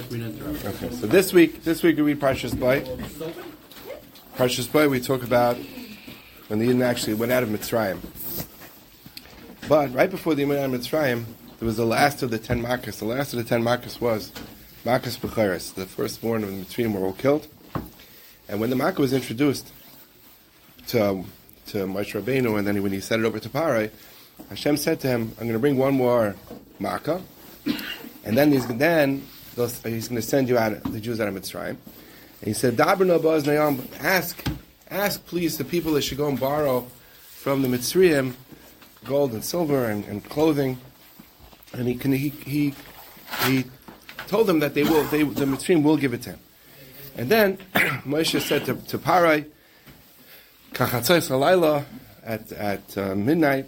Okay, so this week, this week we read Parshas Bo. Parshas Bo, we talk about when the Yidden actually went out of Mitzrayim. But right before they went out of Mitzrayim, there was the last of the ten Makkos. The last of the ten Makkos was Makkos Becheres. The firstborn of the Mitzrayim were all killed. And when the Makkah was introduced to to Moshe Rabbeinu, and then when he sent it over to Parai, Hashem said to him, "I'm going to bring one more Makkah, and then he's then he's going to send you out, the Jews out of Mitzrayim. And he said, ask, ask please the people that should go and borrow from the Mitzrayim gold and silver and, and clothing. And he, he, he, he told them that they will, they, the Mitzrayim will give it to him. And then Moshe said to, to Parai, Halayla, at, at uh, midnight,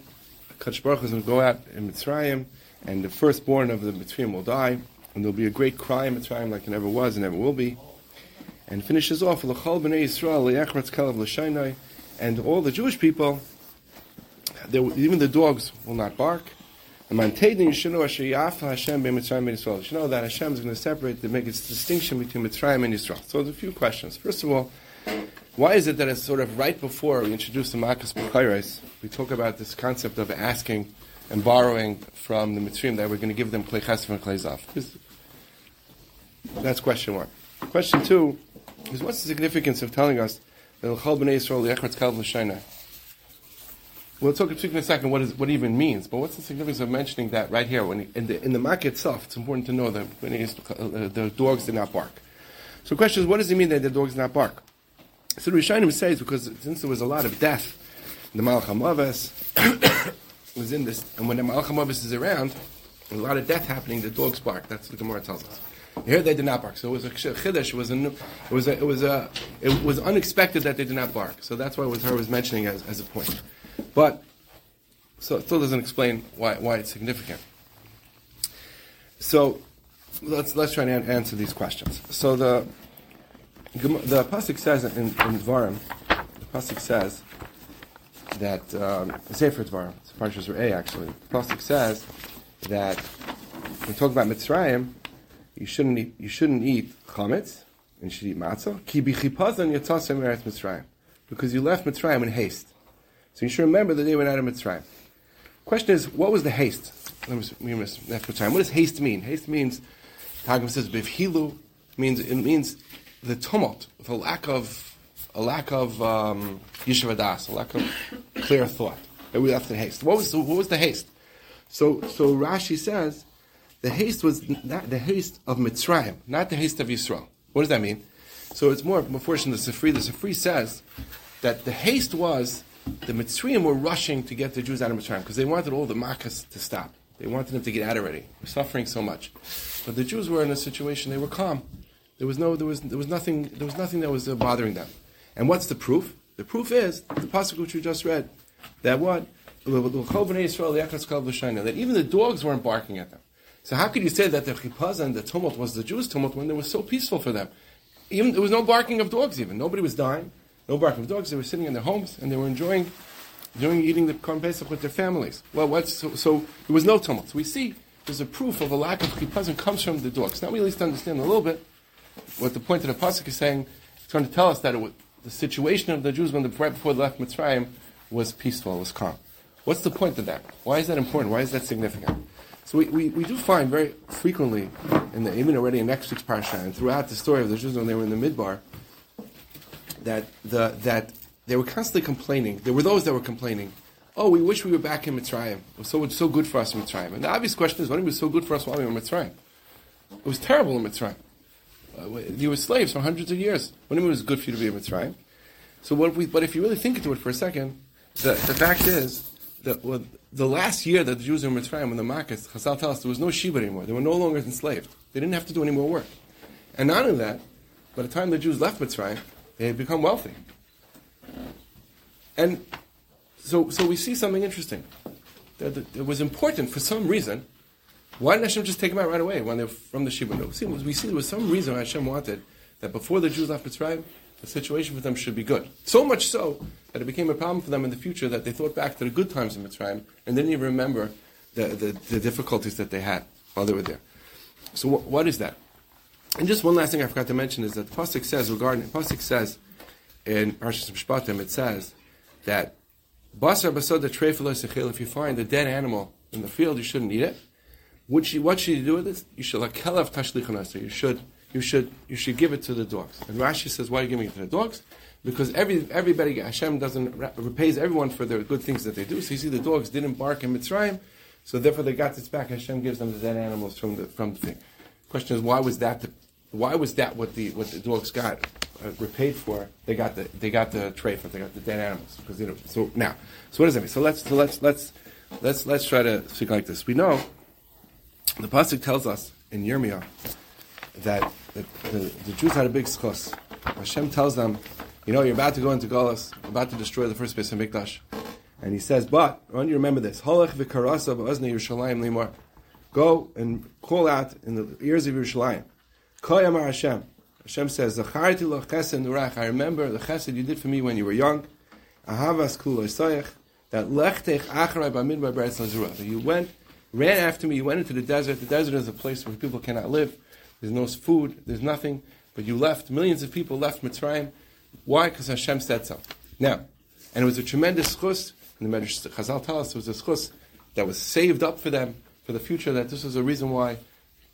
Kadosh Baruch is going to go out in Mitzrayim, and the firstborn of the Mitzrayim will die and there'll be a great cry in Mitzrayim like it never was and never will be. And finishes off, L'chol b'nei Yisrael, and all the Jewish people, even the dogs will not bark. And You should know that Hashem is going to separate, to make its distinction between Mitzrayim and Yisrael. So there's a few questions. First of all, why is it that it's sort of right before we introduce the Makkos B'chayres, we talk about this concept of asking and borrowing from the Mitzrayim that we're going to give them Klei Kesef and Klei Zahav? That's question one. Question two is what's the significance of telling us that L'chol b'nei Yisrael li'echretz kal l'shayna? We'll talk in a second what, is, what it even means, but what's the significance of mentioning that right here? When in the in the itself, it's important to know that uh, the dogs did not bark. So the question is, what does it mean that the dogs did not bark? So the Rishonim says because since there was a lot of death, the Malach HaMaves was in this, and when the Malach HaMaves is around, a lot of death happening, the dogs bark. That's what the Gemara tells us. Here they did not bark. So it was a chiddush. It was a, it was a, it was a, it was unexpected that they did not bark. So that's why was her was mentioning as, as a point. But so it still doesn't explain why why it's significant. So let's let's try and answer these questions. So the the pasuk says in, in Dvarim, the pasuk says that um, Sefer Dvarim, it's Parshas A actually. The pasuk says that we talk about Mitzrayim, you shouldn't eat, you shouldn't eat chametz, and you should eat matzah. Ki bichipazan yatasem eretz Mitzrayim. Because you left Mitzrayim in haste. So you should remember that they went out of Mitzrayim. Question is, what was the haste? Let me, We left Mitzrayim. What does haste mean? Haste means, Targum says, bivhilu, means, it means the tumult, the lack of, a lack of, um, yishavadas, a lack of clear thought. That we left in haste. What was the, what was the haste? So, so Rashi says, the haste was not the haste of Mitzrayim, not the haste of Yisrael. What does that mean? So it's more before the Sifri. The Sifri says that the haste was the Mitzrayim were rushing to get the Jews out of Mitzrayim because they wanted all the Makkahs to stop. They wanted them to get out already. We're suffering so much, but the Jews were in a situation. They were calm. There was no. There was. There was nothing. There was nothing that was uh, bothering them. And what's the proof? The proof is the pasuk which we just read. That what that even the dogs weren't barking at them. So how could you say that the chipazah and the tumult was the Jews' tumult when it was so peaceful for them? Even there was no barking of dogs. Even nobody was dying. No barking of dogs. They were sitting in their homes and they were enjoying, enjoying eating the korban pesach with their families. Well, what's so, so there was no tumult. So we see there's a proof of a lack of chipazah comes from the dogs. Now we at least understand a little bit what the point of the pasuk is saying. It's trying to tell us that it was, the situation of the Jews when the, right before they left Mitzrayim was peaceful, it was calm. What's the point of that? Why is that important? Why is that significant? So we, we, we do find very frequently, in the, even already in next week's and throughout the story of the Jews when they were in the midbar, that the that they were constantly complaining. There were those that were complaining, "Oh, we wish we were back in Mitzrayim. It was so so good for us in Mitzrayim." And the obvious question is, why it was so good for us while we were in Mitzrayim? It was terrible in Mitzrayim. Uh, you were slaves for hundreds of years. When it was good for you to be in Mitzrayim? So what we? But if you really think into it for a second, the, the fact is that well, the last year that the Jews were in Mitzrayim, when the Makkos, Chazal tell us there was no Shiva anymore. They were no longer enslaved. They didn't have to do any more work. And not only that, by the time the Jews left Mitzrayim, they had become wealthy. And so, so we see something interesting. That it was important for some reason. Why didn't Hashem just take them out right away when they were from the Shiva? No, see, we see there was some reason Hashem wanted that before the Jews left Mitzrayim, the situation for them should be good. So much so that it became a problem for them in the future that they thought back to the good times in Mitzrayim and didn't even remember the, the, the difficulties that they had while they were there. So wh- what is that? And just one last thing I forgot to mention is that the pasuk says regarding pasuk says in Parshas Mishpatim it says that basar basadeh the If you find a dead animal in the field, you shouldn't eat it. What should, what should you do with this? You should like. You should you should you should give it to the dogs. And Rashi says, why are you giving it to the dogs? Because every everybody Hashem doesn't repays everyone for their good things that they do. So you see, the dogs didn't bark in Mitzrayim, so therefore they got this back. Hashem gives them the dead animals from the from the thing. Question is, why was that the, why was that what the what the dogs got uh, repaid for? They got the they got the treifa they got the dead animals because you know. So now, so what does that mean? So let's so let's let's let's let's try to speak like this. We know the pasuk tells us in Yirmiyah that the, the, the, Jews had a big schos. Hashem tells them, you know, you're about to go into Golas, about to destroy the first base of Mikdash. And he says, but, I want you to remember this, Holech v'karasa b'ozni Yerushalayim limor. Go and call out in the ears of Yerushalayim. Koyamar Hashem. Hashem says, Zacharti lo chesed nurach. I remember the chesed you did for me when you were young. Ahavas kulo soyach. That lechtech acharai b'midbar b'eretz That you went ran after me. You went into the desert. The desert is a place where people cannot live. There's no food. There's nothing. But you left. Millions of people left Mitzrayim. Why? Because Hashem said so. Now, and it was a tremendous chus. And the Medrash Chazal tell us it was a chus that was saved up for them for the future. That this was a reason why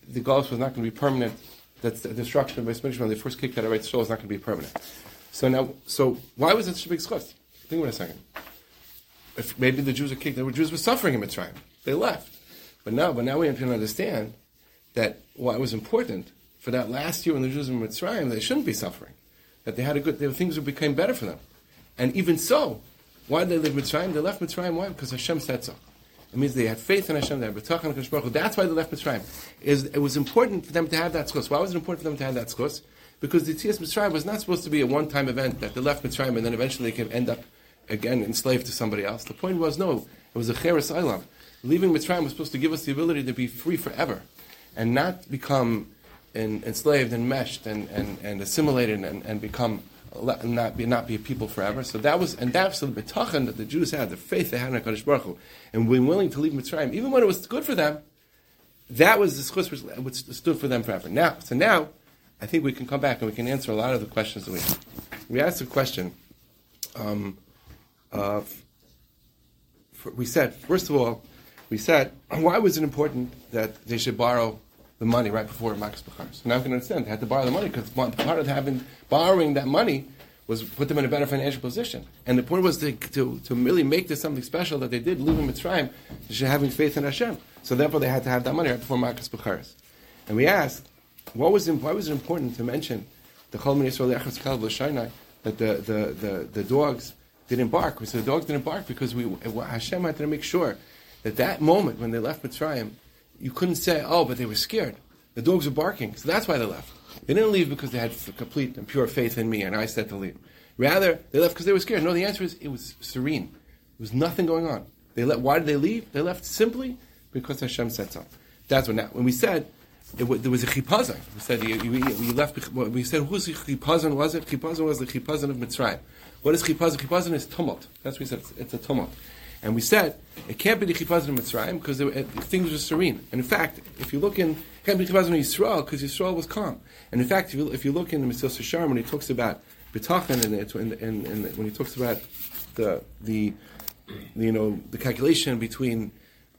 the Gulf was not going to be permanent. That the destruction of Beis Mikdash when they first kicked out of Eretz was not going to be permanent. So now, so why was it such a big chus? Think about it a second. If maybe the Jews were kicked, the Jews were suffering in Mitzrayim. They left. But now, but now we have to understand that what was important for that last year when the Jews were in Mitzrayim, they shouldn't be suffering. That they had a good, their things became better for them. And even so, why did they leave Mitzrayim? They left Mitzrayim, why? Because Hashem said so. It means they had faith in Hashem, they had betach on Baruch That's why they left Mitzrayim. It was important for them to have that schos. Why was it important for them to have that schos? Because the Tzias Mitzrayim was not supposed to be a one-time event that they left Mitzrayim and then eventually they can end up again enslaved to somebody else. The point was, no, it was a cheres ilam leaving Mitzrayim was supposed to give us the ability to be free forever and not become enslaved and meshed and, and, and assimilated and, and become not be not be a people forever. So that was and that's the betachan that the Jews had, the faith they had in Hakadosh Baruch Hu, and being willing to leave Mitzrayim, even when it was good for them. That was the schus which stood for them forever. Now, so now, I think we can come back and we can answer a lot of the questions that we have. We asked a question. Um, uh, we said first of all we said, why was it important that they should borrow the money right before Max Bechar? So now we can understand they had to borrow the money because part of having borrowing that money was put them in a better financial position. And the point was to, to, to really make this something special that they did, leaving Mitzrayim, having faith in Hashem. So therefore they had to have that money right before Makas Becharis. And we asked, what was, why was it important to mention the Chol Yisrael that the, the, the, the dogs didn't bark? We said the dogs didn't bark because we, Hashem had to make sure that that moment when they left Mitzrayim, you couldn't say, oh, but they were scared. The dogs were barking, so that's why they left. They didn't leave because they had complete and pure faith in me, and I said to leave. Rather, they left because they were scared. No, the answer is it was serene. There was nothing going on. They let, why did they leave? They left simply because Hashem said so. That's what now. When we said it, there was a chipazon, we said you, you, you left. We said whose chipazon was it? Chipazon was the chipazon of Mitzrayim. What is chipazon? Chipazon is tumult. That's what we said. It's, it's a tumult. And we said it can't be the chipazon in Mitzrayim because uh, things were serene. And in fact, if you look in, it can't be chipazon in Yisrael because Yisrael was calm. And in fact, if you, if you look in the Mesilas Yesharim when he talks about and, and, when he talks about the, the you know the calculation between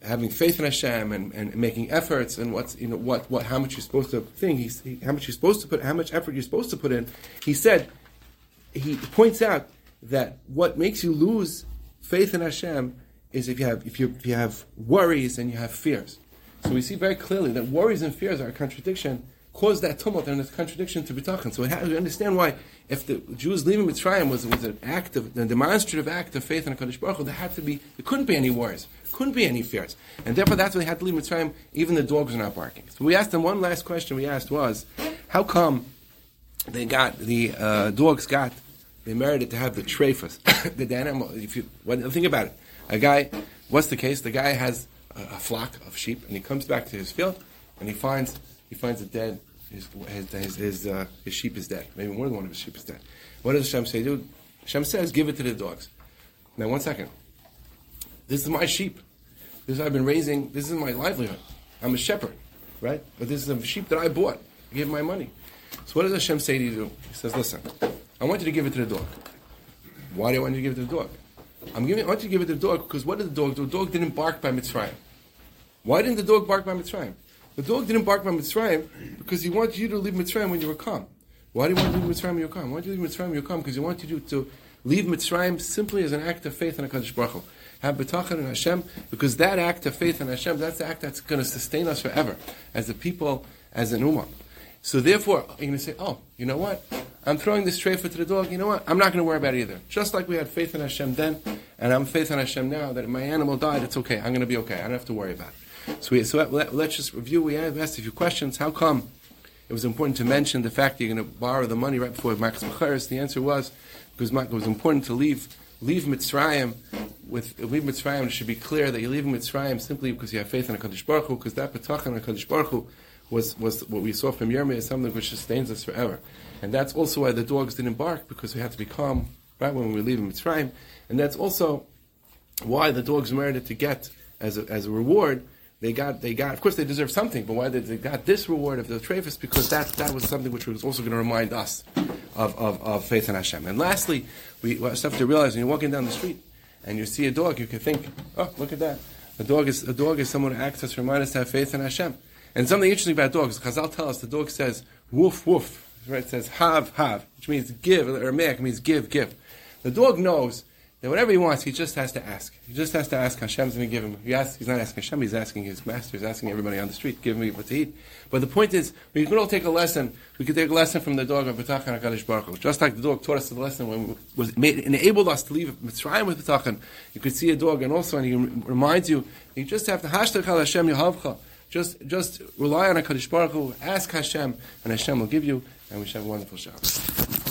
having faith in Hashem and, and making efforts and what's you know what, what how much you're supposed to think he's he, how much you're supposed to put how much effort you're supposed to put in. He said he points out that what makes you lose faith in Hashem is if you have if you if you have worries and you have fears. So we see very clearly that worries and fears are a contradiction, cause that tumult and it's contradiction to bitachon. So we understand why if the Jews leaving Mitzrayim was was an act of a demonstrative act of faith in Hakadosh Baruch Hu, there had to be there couldn't be any worries, couldn't be any fears, and therefore that's why they had to leave Mitzrayim. Even the dogs are not barking. So we asked them one last question. We asked was, how come they got the uh, dogs got they merited to have the trephus, the animal. If you well, think about it, a guy, what's the case? The guy has a, a, flock of sheep, and he comes back to his field, and he finds he finds a dead. His his his, his, uh, his sheep is dead. Maybe more than one of his sheep is dead. What does Hashem say? Dude, Hashem says, give it to the dogs. Now, one second. This is my sheep. This I've been raising. This is my livelihood. I'm a shepherd, right? But this is a sheep that I bought. I gave my money. So what does Hashem say to you? He says, listen, I want you to give it to the dog. Why do I want you to give it to the dog? I'm giving. I want you to give it to the dog because what did the dog do? The dog didn't bark by Mitzrayim. Why didn't the dog bark by Mitzrayim? The dog didn't bark by Mitzrayim because he wanted you to leave Mitzrayim when you were calm. Why do you want to leave Mitzrayim when you're calm? Why do you leave Mitzrayim when you're calm? Because he wanted you to leave Mitzrayim simply as an act of faith in HaKadosh Baruch Hu. Have betachan in Hashem, because that act of faith in Hashem, that's the act that's going to sustain us forever as a people, as an ummah. So therefore, you're going to say, oh, you know what? I'm throwing this treifa to the dog. You know what? I'm not going to worry about it either. Just like we had faith in Hashem then, and I'm faith in Hashem now, that my animal died, it's okay. I'm going to be okay. I don't have to worry about it. So, we, so let, us just review. We have asked a few questions. How come it was important to mention the fact that you're going to borrow the money right before Max Macheres? The answer was because it was important to leave leave Mitzrayim with leave Mitzrayim. It should be clear that you leave Mitzrayim simply because you have faith in Hakadosh Baruch Hu, because that betach in Hakadosh Baruch Hu was, was what we saw from Yirmiyah is something which sustains us forever. And that's also why the dogs didn't bark, because we had to be calm right when we leave in Mitzrayim. And that's also why the dogs merited to get as a, as a reward. They got, they got, of course they deserve something, but why did they got this reward of the Travis? Because that, that was something which was also going to remind us of, of, of faith in Hashem. And lastly, we have to realize when you're walking down the street and you see a dog, you can think, oh, look at that. A dog is, a dog is someone who acts to remind us to have faith in Hashem. And something interesting about dogs, Chazal tell us the dog says woof woof. Right? It says have have, which means give. Aramaic means give give. The dog knows that whatever he wants, he just has to ask. He just has to ask. Hashem's going to give him. He asks, he's not asking Hashem. He's asking his master. He's asking everybody on the street, give me what to eat. But the point is, we can all take a lesson. We could take a lesson from the dog of B'tachan Hakadosh Baruch Hu. Just like the dog taught us the lesson when was made, enabled us to leave Mitzrayim with B'tachan. You could see a dog, and also, and he reminds you, you just have to hashlech Hashem Yehavcha. Just, just rely on Hakadosh Baruch Hu, ask Hashem, and Hashem will give you, and we shall have a wonderful Shabbat.